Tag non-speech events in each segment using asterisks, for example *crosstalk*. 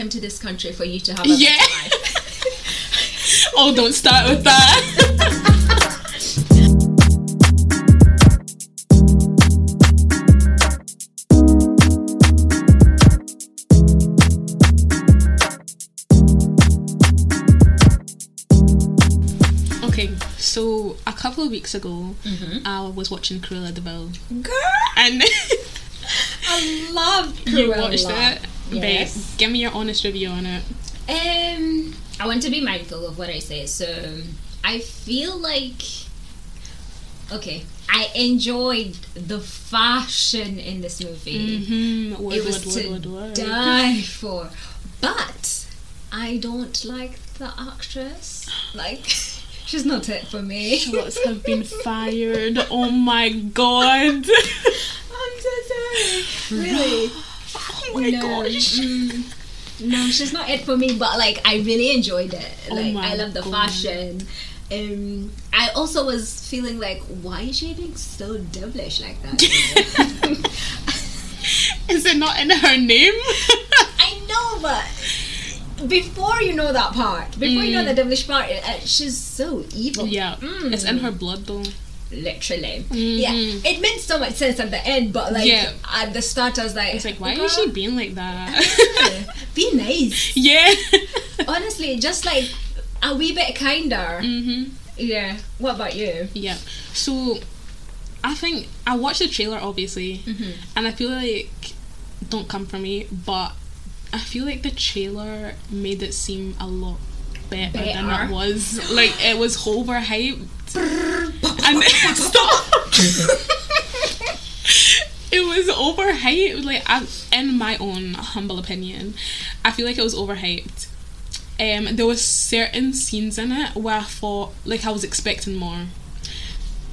came to this country for you to have a Yeah. better life. *laughs* oh, don't start with that. okay, so a couple of weeks ago, Mm-hmm. I was watching Cruella de Vil, Girl, and *laughs* I love you Cruella. watched it. Yes. Babe, give me your honest review on it. Um, I want to be mindful of what I say. So I feel like okay. I enjoyed the fashion in this movie. Mm-hmm. Word, It was word, to word, word, word. die for, but I don't like the actress. Like, *laughs* she's not it for me. Shots have been fired. Oh my god. *laughs* I'm so sorry. Really? *gasps* *laughs* Oh my no, gosh. mm, no, she's not it for me. But like, I really enjoyed it. Oh Like, my I love the God. fashion. Um, I also was feeling like, why is she being so devilish like that? *laughs* *laughs* Is it not in her name? *laughs* I know, but before you know that part, before you know the devilish part, uh, she's so evil. Mm. yeah. Mm. It's in her blood though. Literally. Mhm. Yeah, it made so much sense at the end, but like Yeah. at the start, I was like, It's like, why is she being like that? *laughs* be nice. *laughs* yeah. *laughs* Honestly, just like a wee bit kinder. hmm Yeah. What about you? Yeah. So, I think I watched the trailer obviously, Mhm. and I feel like don't come for me, but I feel like the trailer made it seem a lot better, than it was. Like it was overhyped. and *laughs* *laughs* stop. it was overhyped. Like I, in my own humble opinion, I feel like it was overhyped. Um, there were certain scenes in it where I thought like I was expecting more.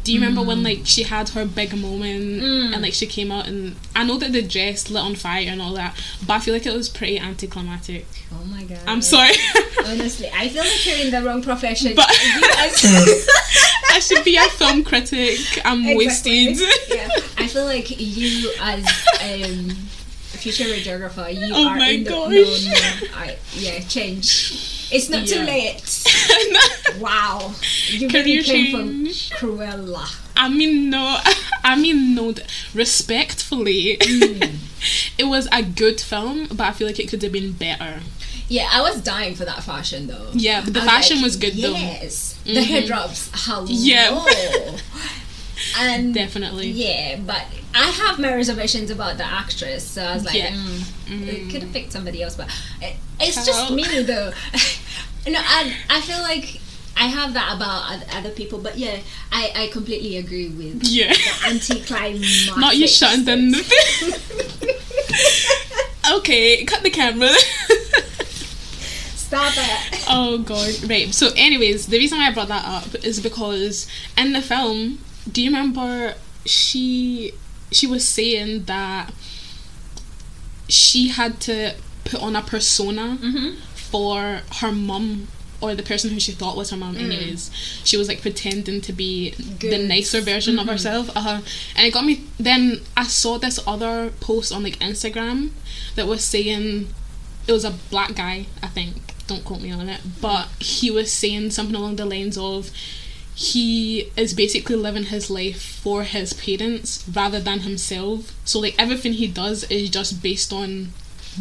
Do you remember when like she had her big moment Mm. and like she came out and I know that the dress lit on fire and all that, but I feel like it was pretty anticlimactic. Oh my god. I'm sorry. *laughs* Honestly, I feel like you're in the wrong profession. But- *laughs* *laughs* I should be a film critic. I'm Exactly. wasted. yeah, I feel like you as um, future radiographer, you Oh are my in the gosh. no, no, I, yeah, change. It's not too late. *laughs* Wow, you Career really came change. from Cruella. I mean no. *laughs* I mean no. Respectfully, *laughs* it was a good film, but I feel like it could have been better. Yeah, I was dying for that fashion though. Yeah, but the was fashion like, was good though. Yes, the Mhm. hair drops. Hello. Yeah. And Definitely. Yeah, but I have my reservations about the actress, so I was like, Yeah. mm, Mm. could have picked somebody else, but it, it's just me though. *laughs* no, I I feel like I have that about other people, but yeah, I I completely agree with Yeah. the anti-climatic. Not you shutting down the *laughs* Okay, cut the camera. *laughs* Stop it. oh god. Right. So anyways, the reason why I brought that up is because in the film, do you remember she she was saying that she had to put on a persona Mm-hmm. for her mum or the person who she thought was her mum anyways she was like pretending to be the Mm. Good. Mm-hmm. nicer version of herself uh-huh. and it got me then i saw this other post on like instagram that was saying it was a black guy i think don't quote me on it but he was saying something along the lines of he is basically living his life for his parents rather than himself so like everything he does is just based on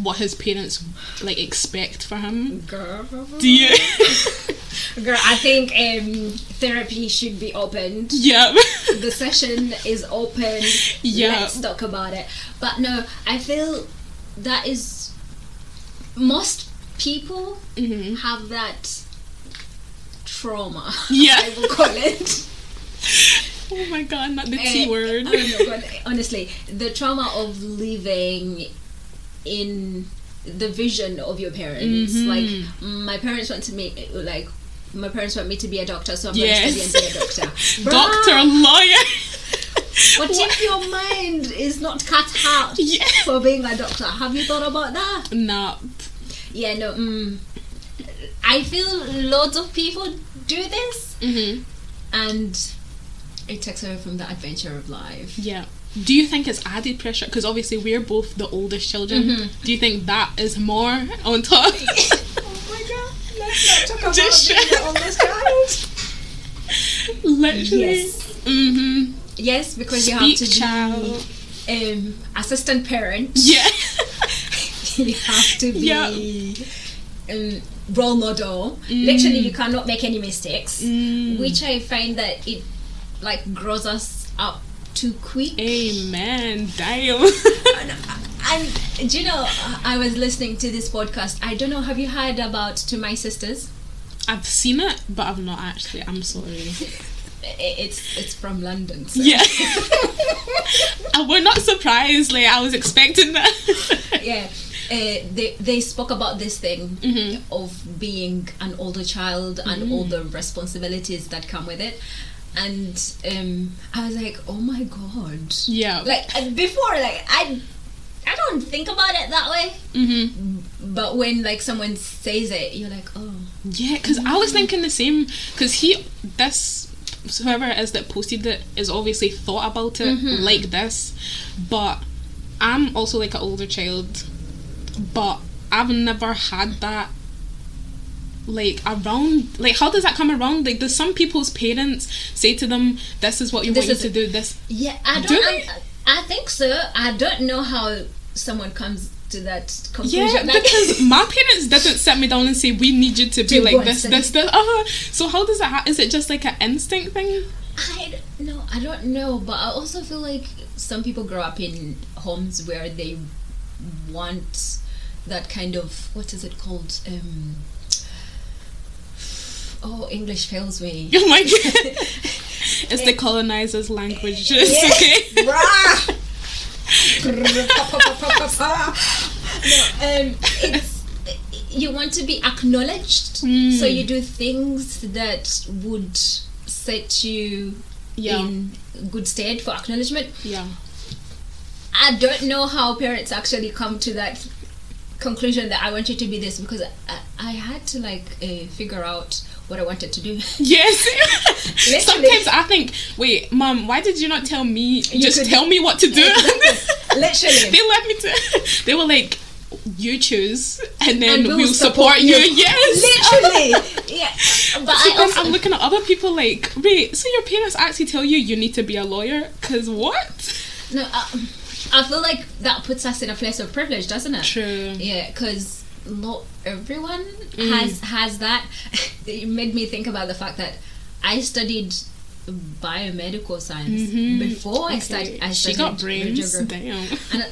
what his parents like expect for him Girl. do you *laughs* Girl, I think um, therapy should be opened. yeah *laughs* the session is open. Yeah. Let's talk about it. But no, I feel that is most people hmm have that trauma. Yeah. *laughs* I will call it. oh my god not the t Eh, word Oh god! Honestly, the trauma of living in the vision of your parents. Mhm. Like my parents want to me like. My parents want me to be a doctor, so I'm Yes. going to study and be a doctor. *laughs* doctor lawyer What if your mind is not cut out Yeah. for being a doctor? Have you thought about that? nah Yeah, no. Mm, I feel lots of people do this, hmm and it takes away from the adventure of life. yeah do you think it's added pressure? Because obviously we're both the oldest children. Mm-hmm. Do you think that is more on top? *laughs* oh my god, let's not talk about Just being the oldest child. Literally. Yes. Mm-hmm. Yes, because you have to child. be um, assistant parent. Yeah. *laughs* you have to be Yeah. Um, role model. Mm. Literally, you cannot make any mistakes. Mm. Which I find that it like grows us up too quick. Amen. Damn. *laughs* *laughs* And, and do you know, I was listening to this podcast. I don't know. Have you heard about To My Sisters? I've seen it, but I've not actually. I'm sorry. *laughs* It's it's from London. So. Yeah. and we're not surprised. Like I was expecting that. yeah. Uh, they they spoke about this thing Mhm. of being an older child and all the responsibilities that come with it, and um, I was like, oh my god! Yeah. Like uh, before, like I I don't think about it that way, hmm but when like someone says it, you're like, oh, Yeah, because I was thinking the same. Because he, this, whoever it is that posted it, is obviously thought about it Mhm. like this. But I'm also like an older child, but I've never had that. Like around, like how does that come around? Like, does some people's parents say to them, "This is what you This want you to do"? This, yeah, I Do don't. they? I, I think so. I don't know how someone comes to that conclusion. yeah, Like- because *laughs* my parents didn't sit me down and say, "We need you to be like this, this, this." Uh, so how does that? Ha- is it just like an instinct thing? I don't know. I don't know, but I also feel like some people grow up in homes where they want that kind of what is it called? Um, oh, English fails me. *laughs* Oh my god. *laughs* It's the colonizers' language. *laughs* Just okay. No, um, it's you want to be acknowledged, Mm. so you do things that would set you Yeah. in good stead for acknowledgement. Yeah. I don't know how parents actually come to that conclusion that I want you to be this because I, I had to like uh, figure out what I wanted to do. *laughs* Yes. Sometimes I think, wait, mom, why did you not tell me? Just could- tell me what to do. Literally. *laughs* they let me to. They were like, you choose, and then And we we'll, support, support you. you. Yes. Literally, *laughs* yeah. But So I also, I'm looking at other people like, wait, so your parents actually tell you you need to be a lawyer? Cause what? no, I, I feel like that puts us in a place of privilege, doesn't it? True. Yeah, because not everyone Mm. has has that. *laughs* it made me think about the fact that I studied biomedical science Mhm. before I Okay. I she studied got brains. Damn. And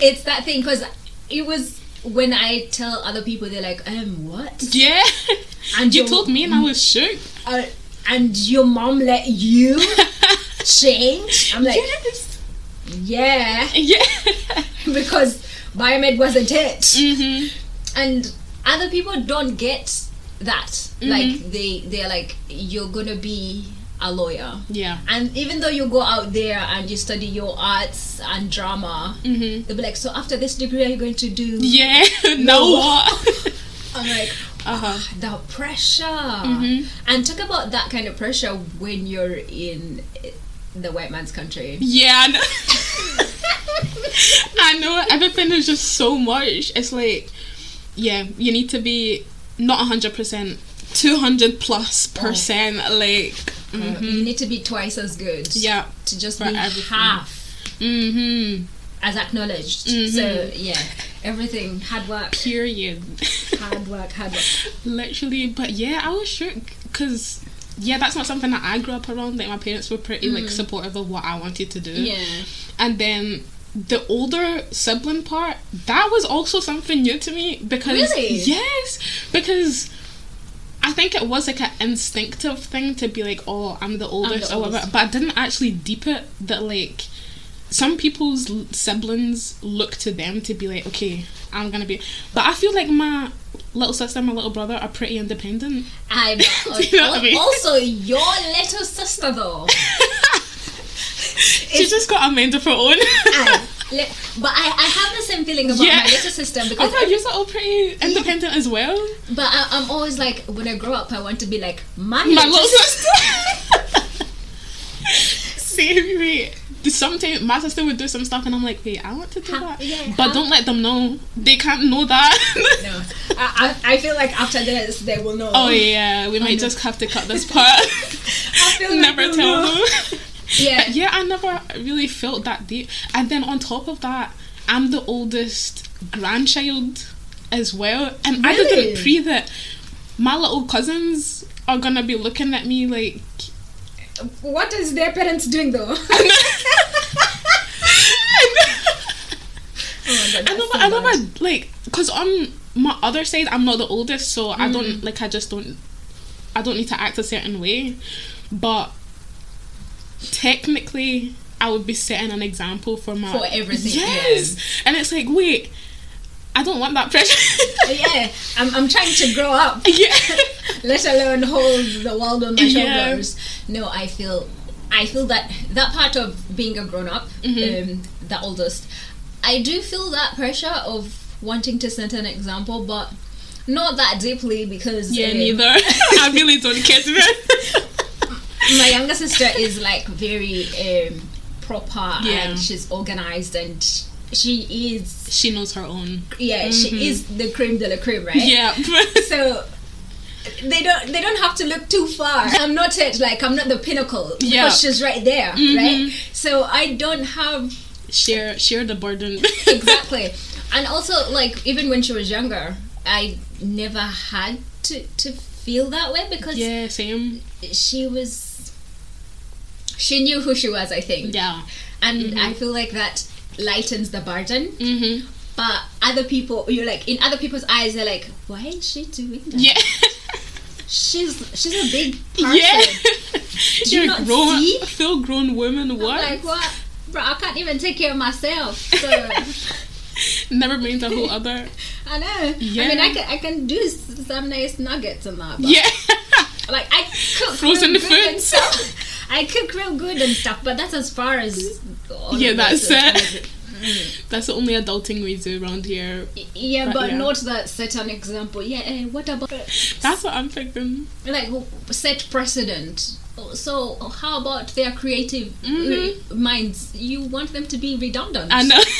it's that thing because it was when I tell other people, they're like, um, what? Yeah. *laughs* And you told me, and I was shook. Uh, and your mom let you *laughs* change? I'm like, yes. Yeah, *laughs* Yeah. because biomed wasn't it. mhm. and other people don't get that Mhm. like they they're like you're gonna be a lawyer Yeah. and even though you go out there and you study your arts and drama Mhm. they'll be like so after this degree are you going to do Yeah. *laughs* now what? *laughs* i'm like uh huh. the pressure Mhm. and talk about that kind of pressure when you're in the white man's country Yeah. I know. I know everything is just so much. It's like, yeah, you need to be not hundred percent, two hundred plus percent. Like, Uh, mhm. you need to be twice as good yeah. to just be everything. half Mhm. as acknowledged Mhm. so yeah everything hard work Period. hard work, hard work. *laughs* Literally, but yeah, I was shook because. Yeah, that's not something that I grew up around. Like my parents were pretty like mm. supportive of what I wanted to do. Yeah. And then the older sibling part, that was also something new to me because Really? yes, because I think it was like an instinctive thing to be like, oh, I'm the oldest or whatever, oldest. but I didn't actually deep it that like some people's siblings look to them to be like, okay, I'm gonna be, but I feel like my little sister, and my little brother are pretty independent. I *laughs* Do you know I mean? also your little sister though. *laughs* she just got a mind of her own. I, *laughs* but I, I have the same feeling about Yeah. my little sister because I thought you're all pretty independent as well. but I, I'm always like when I grow up I want to be like my, My little little sister. sister. Same rate. Sometimes my sister would do some stuff, and I'm like, wait, I want to do How- that, yeah, but how- don't let them know. They can't know that. No, I, I, I feel like after this they will know. oh yeah, we might just have to cut this part. *laughs* I feel like never they'll tell know. them. *laughs* Yeah. yeah, I never really felt that deep. And then on top of that, I'm the oldest grandchild as well, and I didn't pre that. My little cousins are gonna be looking at me like. What is their parents doing though? *laughs* Oh my God, I know, so I know, bad. my like, cause on my other side, I'm not the oldest, so I Mm. don't like. I just don't. I don't need to act a certain way, but technically, I would be setting an example for my For everything, Yes, and it's like, wait, I don't want that pressure. yeah, I'm, I'm trying to grow up, *laughs* yeah, let alone hold the world on my Yeah. shoulders. No, I feel, I feel that that part of being a grown up, Mm-hmm. um, the oldest, I do feel that pressure of wanting to set an example, but not that deeply because yeah, um, neither. *laughs* I really don't care to my younger sister is like very um, proper Yeah. and she's organized and she is She knows her own. yeah she is the creme de la creme right Yeah, *laughs* so they don't they don't have to look too far i'm not it like i'm not the pinnacle Yeah. Mm-hmm. because she's right there right so i don't have share share the burden. *laughs* exactly and also like even when she was younger i never had to to feel that way because yeah, same. she was she knew who she was i think Yeah. and i feel like that lightens the burden Mhm. but other people you're like in other people's eyes they're like why is she doing that Yeah. *laughs* she's she's a big person *laughs* Yeah. you You're not grown, see? full grown woman. I'm What? like what bro i can't even take care of myself so *laughs* Never mind a whole other. *laughs* i know Yeah. i mean i can i can do some nice nuggets and that but Yeah. like i cook Frozen real good and stuff. i cook real good and stuff but that's as far as Yeah, that's it. *laughs* That's the only adulting we do around here. Yeah, But but yeah. not that set an example. Yeah, eh, what about That's what I'm thinking. like set precedent? So how about their creative uh, minds? You want them to be redundant? I know. *laughs*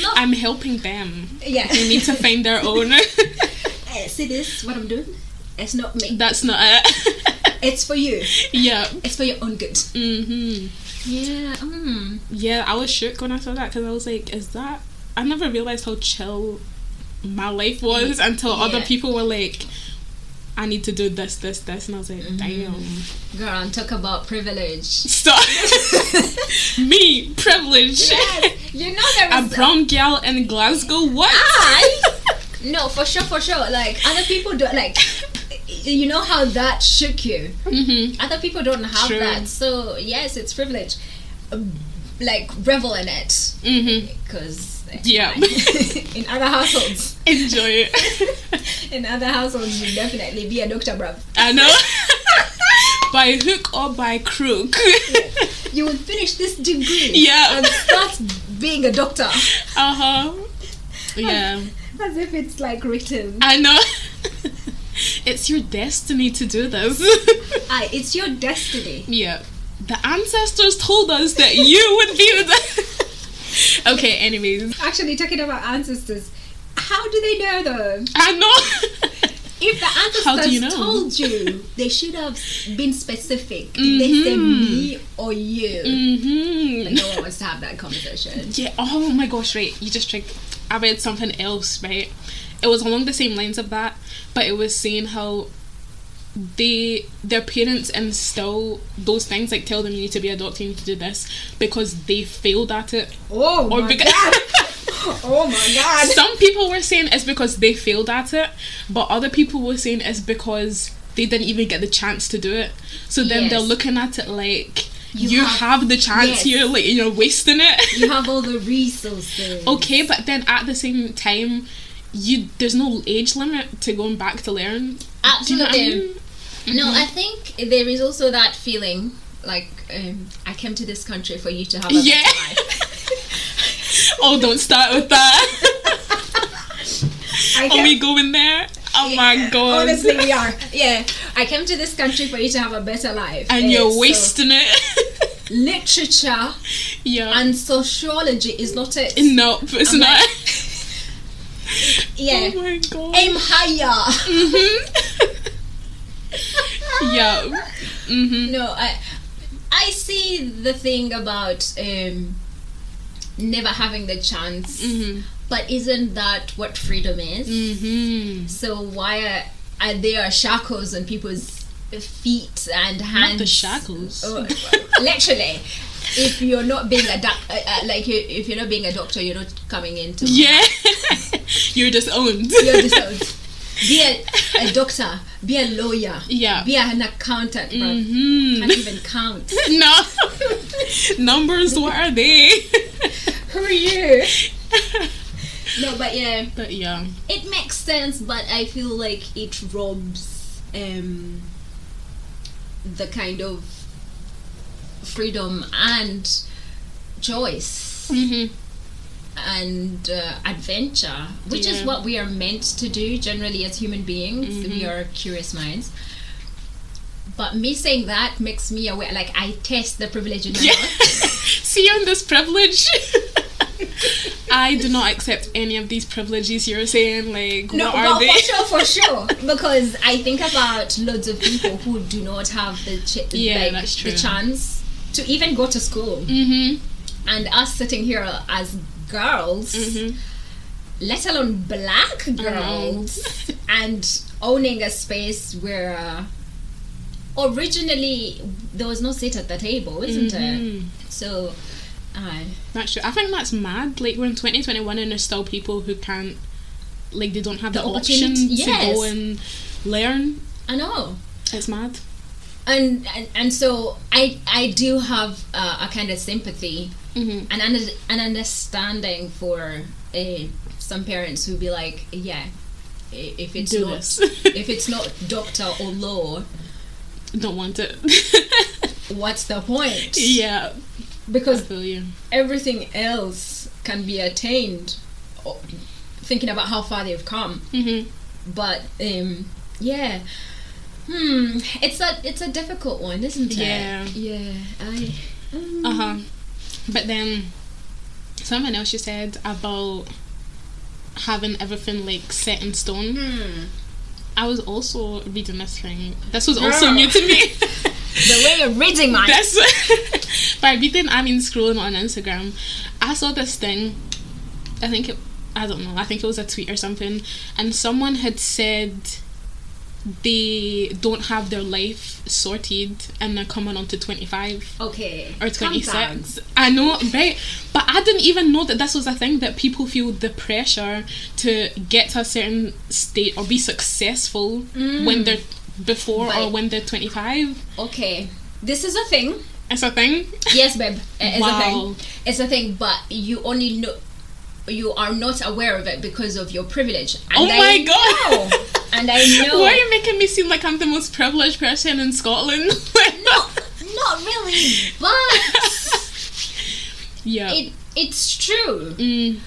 No. I'm helping them. yeah. They need to find their *laughs* own. Eh, see this? What I'm doing? It's not me. That's not it. It's for you. yeah. It's for your own good. Mhm. Yeah. Mm. Yeah, I was shook when I saw that because I was like, "Is that?" I never realized how chill my life was until other people were like, "I need to do this, this, this," and I was like, Mm-hmm. "Damn." Girl, and talk about privilege. Stop. *laughs* Me, privilege. Yes, you know there A is brown girl in Glasgow. What? I *laughs* no for sure for sure like other people do like you know how that shook you Mhm. other people don't have True. that so yes it's privilege Um, like revel in it because Yeah. *laughs* in other households Enjoy it. *laughs* in other households you definitely be a doctor bruv I know. *laughs* by hook or by crook. you will finish this degree Yeah. and start being a doctor uh huh. Yeah. as if it's like written I know. It's your destiny to do this. *laughs* Aye, it's your destiny yeah. The ancestors told us that you would be with *laughs* Okay, anyways. actually talking about ancestors how do they know though I know. *laughs* If the ancestors you know? told you, they should have been specific. Did they say me or you? hmm No one wants to have that conversation. Yeah. Oh my gosh. Right. You just tricked. I read something else. Right. It was along the same lines of that, but it was saying how they their parents instill those things like tell them you need to be a doctor, you need to do this because they failed at it. Oh Or my because god! *laughs* Oh my god! some people were saying it's because they failed at it, but other people were saying it's because they didn't even get the chance to do it. So then they're looking at it like You you, have- have, the chance yes. here, like you're wasting it. You have all the resources. *laughs* okay, but then at the same time, you there's no age limit to going back to learn. Do you know I Absolutely. mean? No, I think there is also that feeling like um, I came to this country for you to have a Yeah. better life. *laughs* Oh, don't start with that. *laughs* Are we going there? Oh my god. Honestly, we are. Yeah, I came to this country for you to have a better life, and you're so- wasting it. literature *laughs* Yeah. and sociology is not it. No, it's I'm not. like- yeah. Oh my god. Aim higher. Mhm. yeah. Mhm. No, I I see the thing about um, never having the chance, Mhm. but isn't that what freedom is? Mhm. So why are, are there shackles on people's feet and hands? Not the shackles. Oh, literally, if you're not being a doc- uh, uh, like you- if you're not being a doctor, you're not coming into. Yeah. You're disowned. You're *laughs* disowned. Be a, a doctor. Be a lawyer. Yeah. Be an accountant, bro. Mhm. Can't even count. *laughs* No. Numbers, what are they? *laughs* Who are you? No, but yeah, but yeah. it makes sense. But I feel like it robs um, the kind of freedom and choice Mhm. And uh, adventure, which is what we are meant to do generally as human beings. We Mhm. are curious minds. But me saying that makes me aware. Like I test the privilege in my Yeah. *laughs* See on this privilege. *laughs* I do not accept any of these privileges you're saying. Like, No, what are but they? for sure, for *laughs* sure. Because I think about loads of people who do not have the ch- Yeah, like, the chance to even go to school, Mhm. and us sitting here as girls, Mhm. let alone black girls, and owning a space where uh, originally there was no seat at the table, isn't it? Mhm. So, uh, That's true. I think that's mad. Like we're in 2021 and there's still people who can't, like they don't have the, The option opportunity- to go and learn. I know. It's mad. And, and and so I I do have uh, a kind of sympathy Mhm. an an understanding for uh, some parents who be like, yeah, if it's Do not *laughs* if it's not doctor or law, Don't want it. *laughs* what's the point? yeah. Because everything else can be attained. Thinking about how far they've come, Mhm. but um, yeah. Hmm, it's a it's a difficult one, isn't it? Yeah. yeah. I um, Uh huh. But then something else you said about having everything like set in stone. hmm. I was also reading this thing. This was also Girl. new to me. *laughs* the way you're reading mine. That's *laughs* by reading. I mean, scrolling on Instagram, I saw this thing. I think it. I don't know. I think it was a tweet or something, and someone had said they don't have their life sorted and they're coming on to 25 Okay. or calm 26 i know right but i didn't even know that this was a thing that people feel the pressure to get to a certain state or be successful when mm. they're before or when they're 25 Okay. This is a thing. it's a thing Yes, babe. It's a Wow. thing. It's a thing, but you only know you are not aware of it because of your privilege. And Oh I my God. know- *laughs* and I know. *laughs* why are you making me seem like i'm the most privileged person in scotland *laughs* No, *laughs* not really, but yeah it it's true. mm,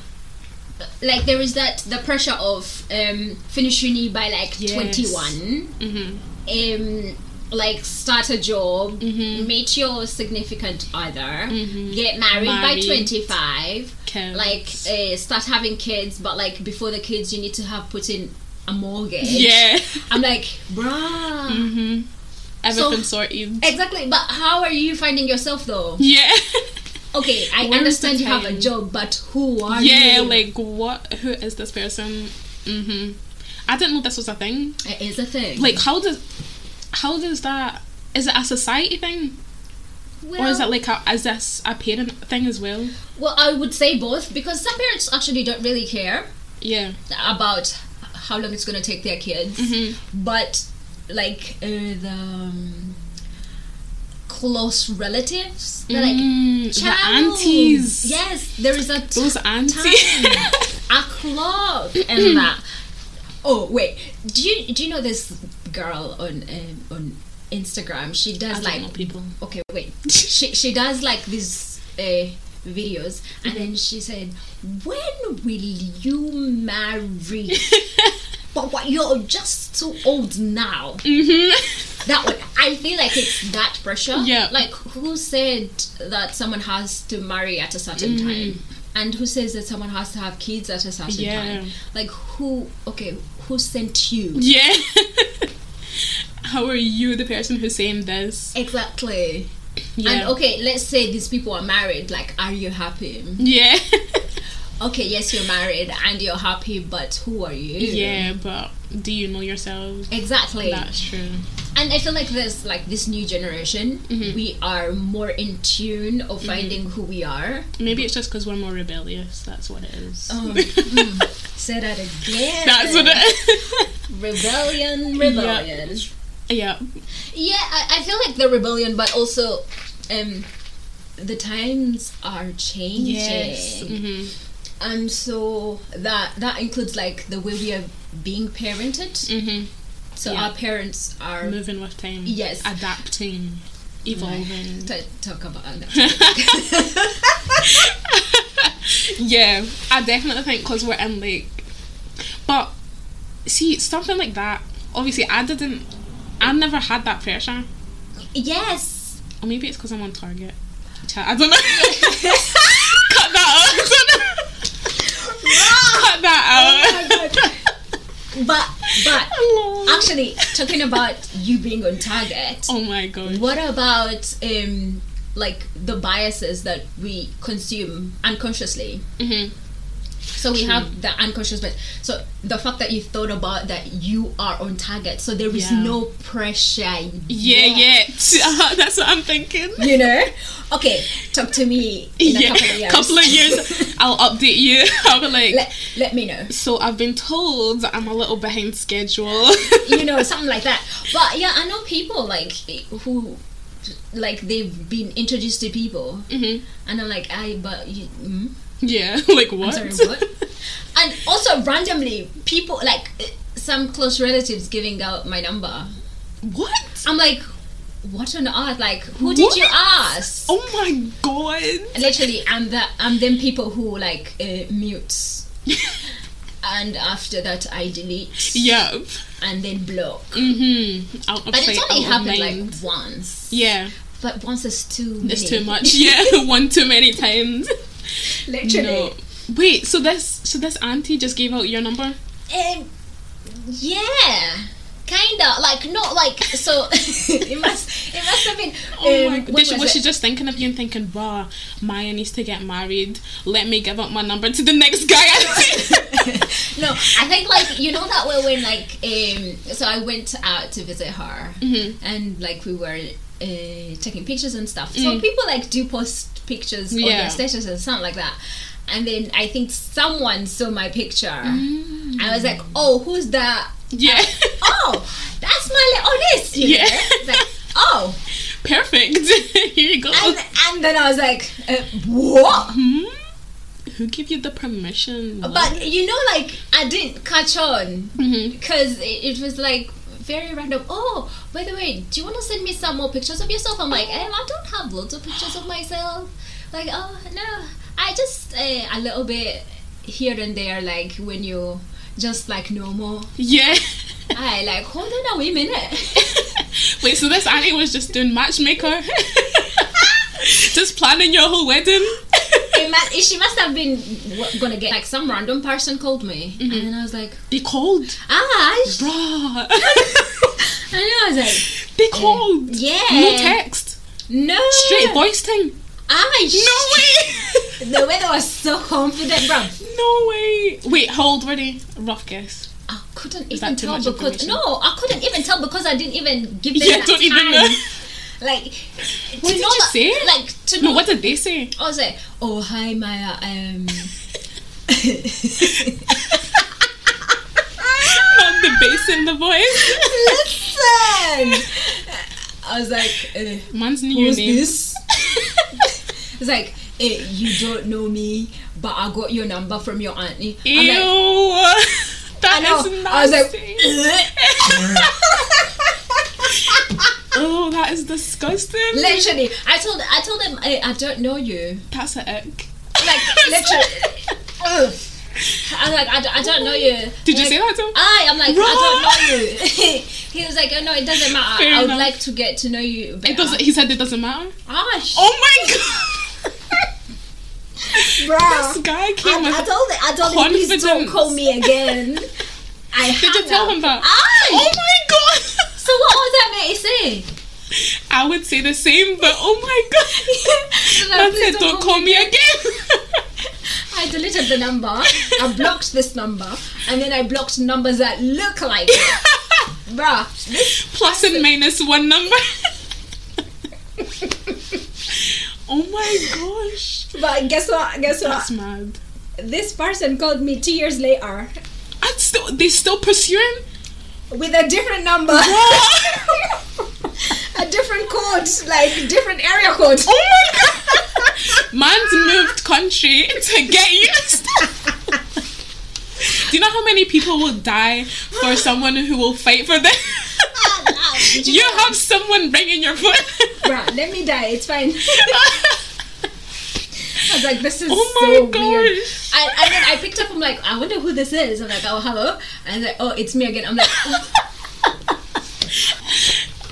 Like there is that the pressure of um finish uni by like Yes. twenty one. mhm, Um like start a job, Mhm. meet your significant other, Mhm. get married, by twenty five. like uh, start having kids but like before the kids you need to have put in a mortgage. Yeah. I'm like bruh. Mm-hmm. everything sorted exactly. But how are you finding yourself though? Yeah. *laughs* Okay i Where's understand you have a job but who are yeah you? Yeah, like what who is this person? Mm-hmm. i didn't know this was a thing. It is a thing. Like how does how does that is it a society thing? Well, or is it like a is this a parent thing as well? Well i would say both because some parents actually don't really care yeah. about how long it's going to take their kids Mhm. but like uh, the um, close relatives they're like Mm, the aunties Yes, there is a t- those aunties time, *laughs* a clock, and that. Oh wait, do you do you know this girl on um, on Instagram? She does like people okay, wait. she she does like this. uh, videos, and then she said, "When will you marry?" *laughs* but what you're just too old now. hmm that one. I feel like it's that pressure. Yeah. Like who said that someone has to marry at a certain Mm. time? And who says that someone has to have kids at a certain Yeah. time? Like who okay, who sent you? Yeah. *laughs* How are you the person who's saying this? Exactly. Yeah. And okay, let's say these people are married. Like, are you happy? Yeah. *laughs* Okay, yes, you're married and you're happy, but who are you? yeah, but do you know yourself? Exactly. That's true. And I feel like there's like this new generation, Mhm. we are more in tune of finding who we are. Maybe it's just because we're more rebellious. That's what it is. Oh, *laughs* mm, say that again. That's what it is. Rebellion, rebellion. yeah. Yeah, I, I feel like the rebellion, but also um, the times are changing. Yes. hmm And so that that includes like the way we are being parented. hmm So Yeah. our parents are Moving with time. Yes. Adapting. Evolving. *laughs* T- talk about that. *laughs* yeah, I definitely think because we're in like, but see something like that. Obviously, I didn't. I never had that pressure, yes. Or maybe it's because I'm on target. I don't know. *laughs* Cut that out. *laughs* Cut that out. *laughs* But but Hello. actually talking about you being on target. oh my god. What about um like the biases that we consume unconsciously? hmm So we have the unconscious bias. So the fact that you thought about that you are on target, so there is Yeah. no pressure. Yeah, yet. yeah. *laughs* That's what I'm thinking. You know? Okay, talk to me in a yeah, couple of years. couple of years. *laughs* I'll update you. *laughs* I'll be like. let, let me know. so I've been told I'm a little behind schedule. you know, something like that. But yeah, I know people like who like they've been introduced to people hmm and I'm like, I but you mm? Yeah, *laughs* like what? sorry, what? and also randomly people like eh, some close relatives giving out my number. what? I'm like, what on earth? Like, who did you ask? Oh my god. Literally, I'm the I'm them people who like uh, mutes, *laughs* and after that I delete Yep. and then block. Mm-hmm. Out of But it's only happened like once. Yeah, But once is too it's too much. *laughs* Yeah, one too many times. *laughs* Literally. No. Wait, so this so this auntie just gave out your number? Um, yeah. Kinda like not like so. *laughs* it must it must have been. *laughs* Oh um, my god. Did she, was was she just thinking of you and thinking, wow, Maya needs to get married. Let me give out my number to the next guy no, I think like you know that way when like um. So I went out to visit her, Mhm. and like we were uh, taking pictures and stuff. So Mm. people like do post pictures Yeah. their status and something like that. And then I think someone saw my picture. Mm. I was like, oh, who's that? Yeah. Oh, that's my little niece. You Yeah. Like, oh. Perfect. *laughs* Here you go. And, and then I was like, uh, what? Hmm? Who gave you the permission? But you know, like, I didn't catch on Mhm. because it, it was like very random. Oh, by the way, do you want to send me some more pictures of yourself? I'm like, um, I don't have loads of pictures of myself. Like, oh, no, I just uh, a little bit here and there, like when you just like normal. Yeah. *laughs* I like, hold on a wee minute. *laughs* Wait, so this auntie was just doing matchmaker? *laughs* just planning your whole wedding? Must, she must have been gonna get like some random person called me, and then I was like, They called. Ash. Bruh. And I was like, they called. *laughs* yeah. No text. No. Straight voice time. Ash. No way. *laughs* The way they was so confident, bruv. no way. Wait, how old were they? Rough guess. I couldn't Is even tell because no, I couldn't even tell because I didn't even give them Yeah, that don't even time. know. Like, What did you that, say? Like to No, know. what did they say? I was like, oh hi Maya, um. *laughs* Not the bass in the voice. Listen. I was like, uh, Man's your who's name. this? It's like, eh, you don't know me, but I got your number from your auntie. Ew. I'm like, That I know. is I was like, nasty. *laughs* *laughs* oh, that is disgusting. literally, I told I told them I, I don't know you. That's an ick. Like *laughs* literally, ugh. I'm like I, don't- I don't know you. Did you Like, say that to him? I I'm like I don't know you. *laughs* he was like, "Oh no, it doesn't matter. Fair I would enough. like to get to know you better." It doesn't. He said it doesn't matter. Ah, sh- Oh my god! *laughs* bruh. this guy came I, with. I told him, I told him, please don't call me again. I Did you tell him that? Aye. Oh my god! So what was that mate say? I would say the same, but oh my god! *laughs* Like, please said, "Don't call me again." *laughs* *laughs* I deleted the number. I blocked this number, and then I blocked numbers that look like it. Bruh, this Plus and minus one number. oh my gosh! But guess what? Guess what? That's mad. This person called me two years later And still, they still pursuing. With a different number, *laughs* a different code, like different area code. Oh my god! Man's moved country to get used. Do you know how many people will die for someone who will fight for them? you have someone ringing your foot. Bruh, let me die. It's fine. *laughs* I was like, this is oh so my weird. Gosh! And, then I picked up. I'm like, I wonder who this is. I'm like, oh hello, and like, oh it's me again. I'm like, oh. *laughs*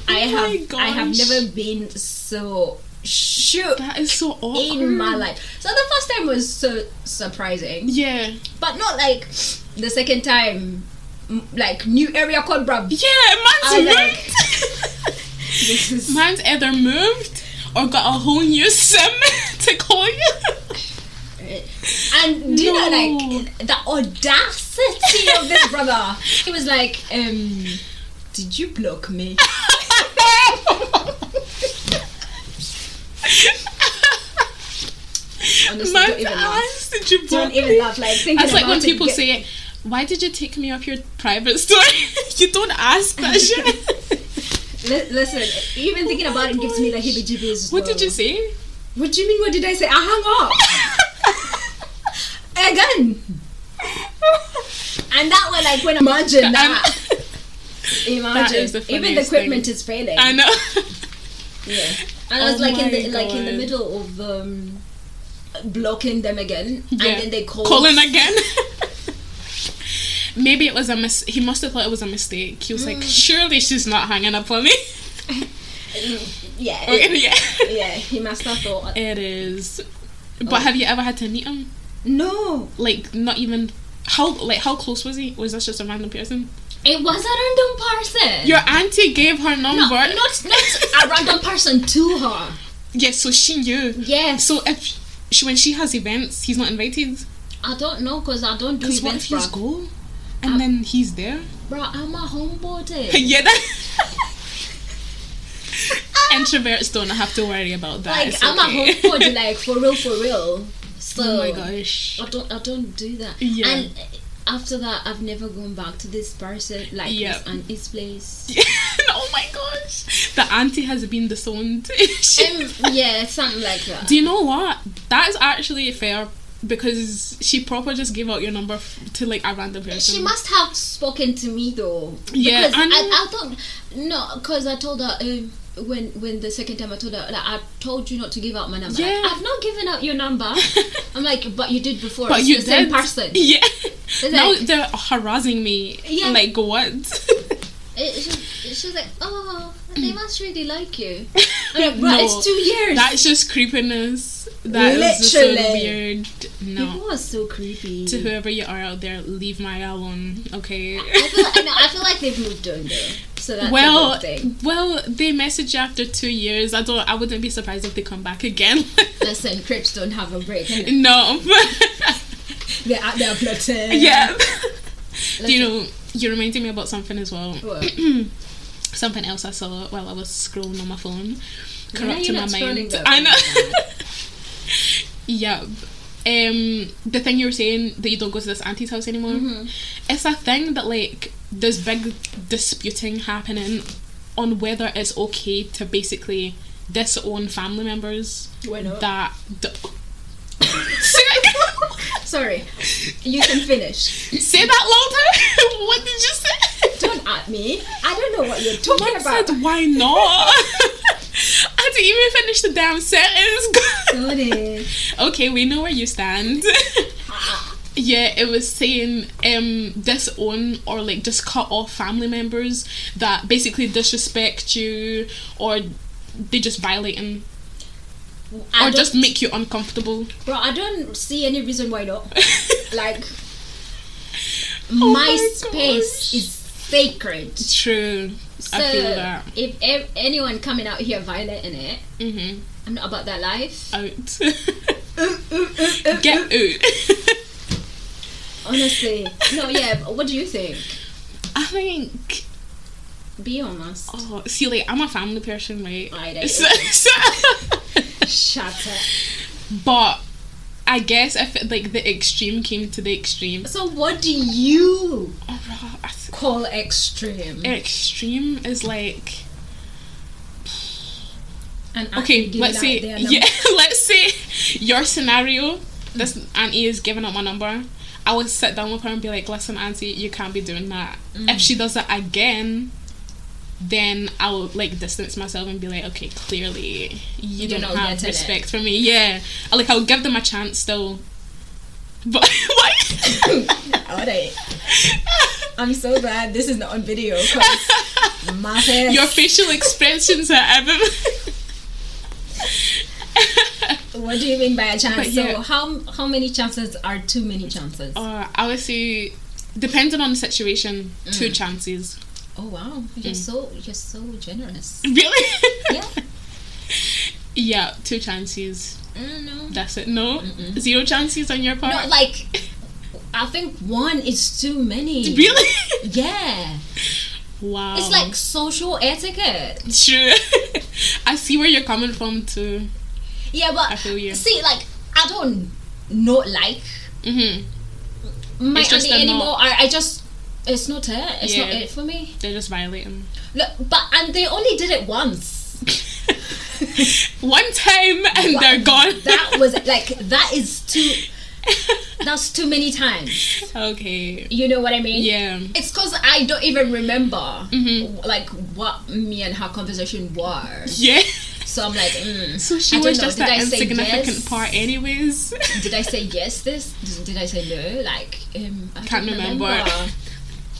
I Oh my have I have never been so shook That is so awkward. in my life. So the first time was so surprising, Yeah. but not like the second time. Like new area code, bruv. Yeah, I man's like- This is man's either moved or got a whole new *laughs* sim to call you. And do you know, like the audacity of this *laughs* brother? He was like, um, "Did you block me?" *laughs* Honestly, Man don't even laugh. did you Don't block even me? laugh. Like thinking That's like about when people get- say, "Why did you take me off your private story?" *laughs* you don't ask that shit. Li- listen, even thinking about it gives me the heebie-jeebies. what did you say? What do you mean? What did I say? I hung up again. And that one, like when *laughs* imagine that. Imagine is the even the equipment thing. is failing. I know. Yeah, and I was Oh like in the like in the middle of um, blocking them again, Yeah. and then they called. Calling again. *laughs* Maybe it was a mis. He must have thought it was a mistake. He was like, "Surely she's not hanging up on me." *laughs* Yeah, Okay, yeah. yeah. He must have thought. It is. But Oh. have you ever had to meet him? No, Like, not even. How like how close was he? Was this just a random person? it was a random person. Your auntie gave her no, number. not not a random person to her. Yes, so she knew. Yes. So if she, when she has events, he's not invited. I don't know because I don't do Because what if events, he's go and um, then he's there? Bro, I'm a homebody. *laughs* yeah. That *laughs* Introverts don't have to worry about that. like It's I'm okay. a homebody, *laughs* like for real, for real. So Oh my gosh. I don't I don't do that. Yeah. And after that, I've never gone back to this person like Yeah. this and his place. *laughs* oh my gosh. The auntie has been disowned. *laughs* Um, yeah, something like that. Do you know what? That is actually a fair because she proper just gave out your number to like a random person. She must have spoken to me though. Yeah, because I I, thought no, because I told her um, when when the second time I told her like, I told you not to give out my number. Yeah. I've not given out your number. *laughs* I'm like, but you did before. But it's you the same person. *laughs* Yeah. now like- they're harassing me. Yeah. Like what? *laughs* It, she, she like, oh, they must really like you. I'm like, bro, No, it's two years. That's just creepiness. That is just so weird. No. People are so creepy. To whoever you are out there, leave my alone, okay? I feel, like, no, I feel like they've moved on though, so well, thing. well, they message you after two years. I don't. I wouldn't be surprised if they come back again. *laughs* Listen, Crips don't have a break. no, *laughs* They're out there plotting. yeah. *laughs* Do you know? You reminded me about something as well. *clears throat* Something else I saw while I was scrolling on my phone. Are you Corrupting my mind. I know. Yeah. Um, the thing you were saying that you don't go to this auntie's house anymore. Mhm. It's a thing that like there's big disputing happening on whether it's okay to basically disown family members Why not? that. D- *laughs* Sorry, you can finish. Say that louder. *laughs* what did you say? Don't at me. I don't know what you're talking Man about. said, why not? *laughs* Didn't even finish the damn sentence. *laughs* Okay, we know where you stand. *laughs* Yeah, it was saying um disown or like just cut off family members that basically disrespect you or they just violating I or just make you uncomfortable. Bro, I don't see any reason why not. *laughs* like, Oh my, my space gosh. is sacred. True. So I feel that. if ev- anyone coming out here violating it, Mhm. I'm not about that life. Out. *laughs* Get out. Honestly, no, yeah. but What do you think? I think Be honest. oh see like I'm a family person, right? I So- *laughs* so- Shut up. but I guess if it, like the extreme came to the extreme, So, what do you oh, th- call extreme? extreme is like And okay. Let's say *laughs* yeah. *laughs* let's say your scenario. This auntie is giving up my number. I would sit down with her and be like, "Listen, auntie, you can't be doing that. Mm. If she does it again." Then I'll like distance myself and be like, okay, clearly you You're don't not have getting it. respect for me. Yeah, I, like I'll give them a chance still. But *laughs* what? *laughs* Alright. I'm so glad this is not on video my *laughs* face. Your facial expressions are ever. What do you mean by a chance? Yeah. So how how many chances are too many chances? uh, I would say, depending on the situation, two Mm. chances. Oh wow, you're Mm. so you're so generous. Really? *laughs* Yeah. *laughs* yeah, two chances. I don't. That's it. No, Mm-mm. zero chances on your part. No, like I think one is too many. really? *laughs* Yeah. wow. It's like social etiquette. true. I see where you're coming from too. Yeah, but I feel you. see, like I don't not like Mhm. my It's just auntie anymore. I, I just it's not it. It's not it for me. They're just violating. Look, but and they only did it once. *laughs* One time and they're gone. *laughs* That was like that is too. *laughs* That's too many times. okay. You know what I mean? Yeah. It's because I don't even remember Mhm. like what me and her conversation were. Yeah. So I'm like, mm, So she I don't was know. just Did I say insignificant yes? part, anyways. Did I say yes? This did I say no? Like, um, I Can't don't remember.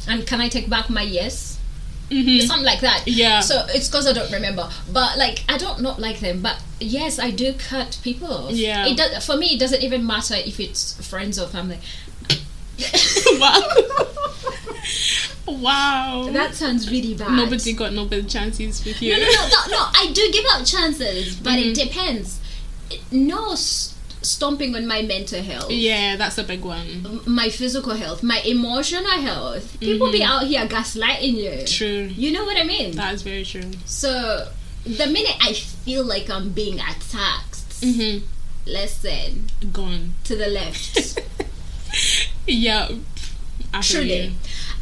And can I take back my yes? Mhm. Something like that. Yeah. So it's because I don't remember. But like, I don't not like them. But yes, I do cut people off. Yeah. It does for me. It doesn't even matter if it's friends or family. *laughs* wow. wow. That sounds really bad. Nobody got no bad chances with you. No, no, no, no, no. I do give out chances, but Mhm. it depends. No s- stomping on my mental health. Yeah, that's a big one. My physical health, my emotional health. People be Mhm. out here gaslighting you. True. You know what I mean? That is very true. So, the minute I feel like I'm being attacked, mm-hmm. listen Gone. to the left. *laughs* Yeah. I Truly. you.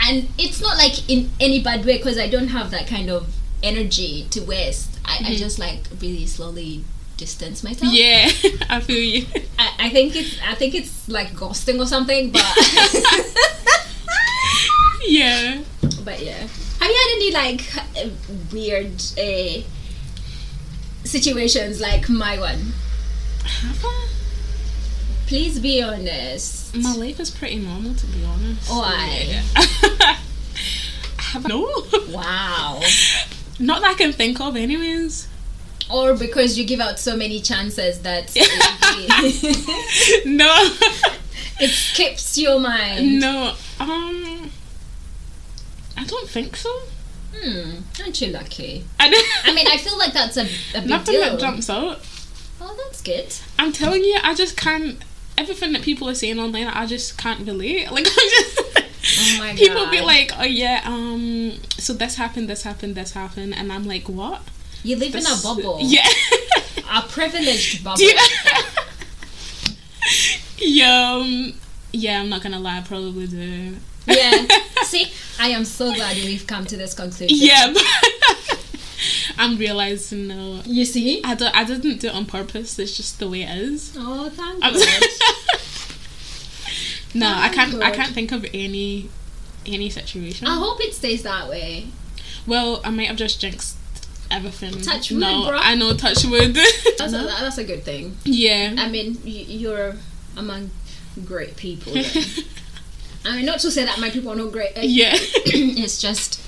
And it's not like in any bad way because I don't have that kind of energy to waste. I, I Mhm. just like really slowly distance myself. Yeah, *laughs* I feel you. I, I think it's I think it's like ghosting or something, but *laughs* yeah. but yeah. Have you had any like weird uh, situations like my one? Have I? Please be honest. My life is pretty normal, to be honest. Why? Yeah. *laughs* Have I? No. Wow. Not that I can think of, anyways. Or because you give out so many chances that *laughs* it, no. *laughs* it skips your mind. no. Um. I don't think so. Hmm. Aren't you lucky? I, don't, I mean, I feel like that's a, a big nothing deal. that jumps out. Oh, that's good. I'm telling you, I just can't. Everything that people are saying online, I just can't relate. Like *laughs* I'm just. Oh my people be like, "Oh yeah, um, so this happened, this happened, this happened," and I'm like, "What?" You live in a bubble. Yeah. A privileged *laughs* bubble. You- yeah, yeah, I'm not gonna lie, I probably do. yeah. *laughs* See, I am so glad we've come to this conclusion. Yeah, *laughs* I'm realizing now. You see? I don't. I didn't do it on purpose. It's just the way it is. Oh, thank God. no, I Oh, can't. I can't think of any any situation. I hope it stays that way. Well, I might have just jinxed everything. Touch wood, no, bro. I know touch wood. *laughs* That's, a, that's a good thing. yeah. I mean, you're among great people. *laughs* I mean, not to say that my people are not great. uh, yeah. *coughs* it's just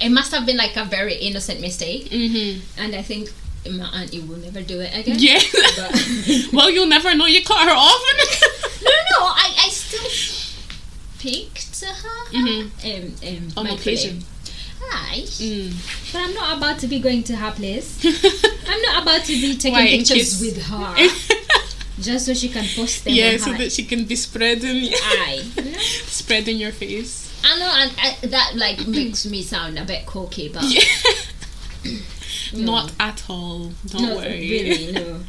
it must have been like a very innocent mistake, hmm and I think my auntie will never do it again. Yeah. *laughs* Well, you'll never know. You cut her off. no, no, I, I still to her. Mhm. Um, um, On occasion. Mm. But I'm not about to be going to her place. *laughs* I'm not about to be taking Why, pictures with her *laughs* just so she can post them yeah, so her that she can be spreading, eye. *laughs* No. spreading your face. I know, and I, that like makes me sound a bit cocky, but Yeah. no. Not at all. Don't no, worry. really, no.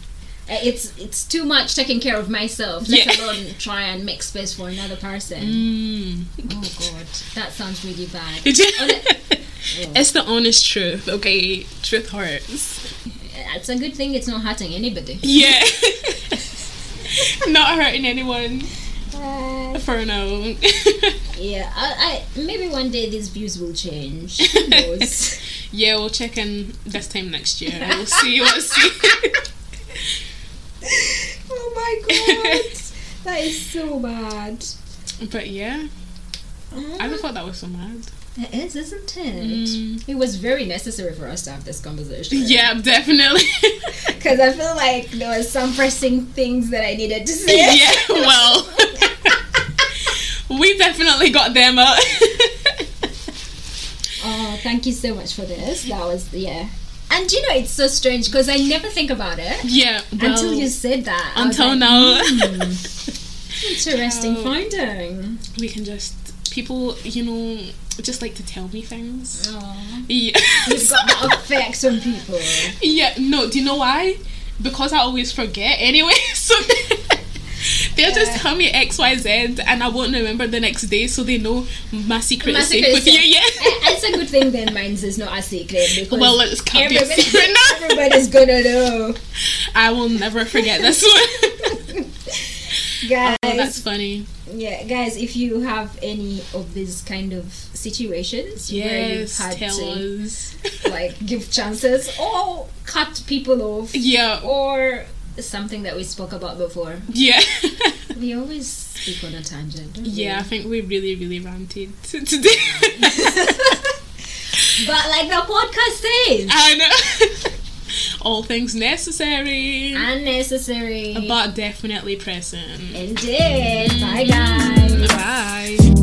Uh, It's it's too much taking care of myself, let Yeah. alone try and make space for another person. Mm. Oh god, that sounds really bad. It's the honest truth, okay? Truth hurts. It's a good thing it's not hurting anybody. Yeah. *laughs* Not hurting anyone Uh, for now. yeah, I, I maybe one day these views will change. *laughs* Yeah, we'll check in this time next year. We'll *laughs* see what's oh my god, that is so bad. But yeah, I just thought that was so mad. It is, isn't it? Mm. It was very necessary for us to have this conversation. *laughs* Yeah, definitely. *laughs* Because I feel like there was some pressing things that I needed to say. yeah, well, we definitely got them out. *laughs* Oh, thank you so much for this. That was yeah. And you know, it's so strange because I never think about it yeah, well, until you said that. Until like, now, "Hmm, interesting Oh. finding. we can just people, you know, just like to tell me things. Oh, Yeah. you've got that effect on people. Yeah, no, do you know why? Because I always forget anyway. *laughs* So they'll just Yeah. tell me X, Y, Z and I won't remember the next day so they know my secret My is safe secret with is you. Yeah. It's a good thing then mine's is not a secret because Well, it's can't be a everybody- secret now. everybody's gonna know. I will never forget this one. Guys, oh, that's funny. yeah, guys, if you have any of these kind of situations where you've had to us. *laughs* like give chances or cut people off Yeah, or something that we spoke about before. yeah. *laughs* We always speak on a tangent. Don't yeah, I think we really, really ranted today. *laughs* but like the podcast says, I know. All things necessary, unnecessary. but definitely present. Indeed. Bye, guys. Bye.